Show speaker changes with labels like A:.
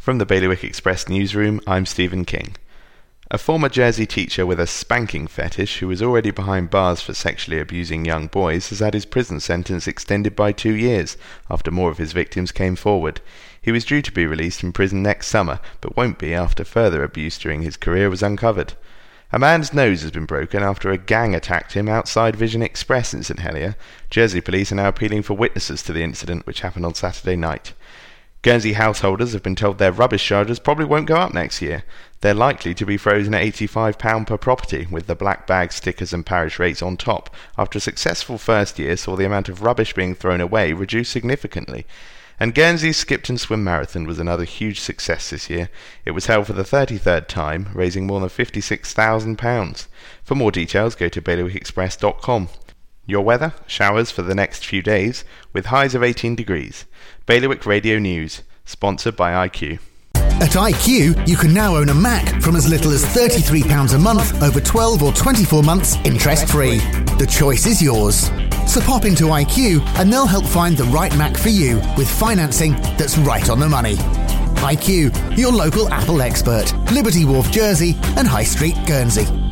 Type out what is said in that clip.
A: From the Bailiwick Express newsroom, I'm Stephen King. A former Jersey teacher with a spanking fetish who was already behind bars for sexually abusing young boys has had his prison sentence extended by two years after more of his victims came forward. He was due to be released from prison next summer, but won't be after further abuse during his career was uncovered. A man's nose has been broken after a gang attacked him outside Vision Express in St Helier. Jersey police are now appealing for witnesses to the incident, which happened on Saturday night. Guernsey householders have been told their rubbish charges probably won't go up next year. They're likely to be frozen at £85 per property, with the black bag stickers and parish rates on top, after a successful first year saw the amount of rubbish being thrown away reduced significantly. And Guernsey's Skipton Swim Marathon was another huge success this year. It was held for the 33rd time, raising more than £56,000. For more details, go to bailiwickexpress.com. Your weather, showers for the next few days, with highs of 18 degrees. Bailiwick Radio News, sponsored by IQ.
B: At IQ, you can now own a Mac from as little as £33 a month over 12 or 24 months interest free. The choice is yours. So pop into IQ and they'll help find the right Mac for you with financing that's right on the money. IQ, your local Apple expert, Liberty Wharf, Jersey, and High Street, Guernsey.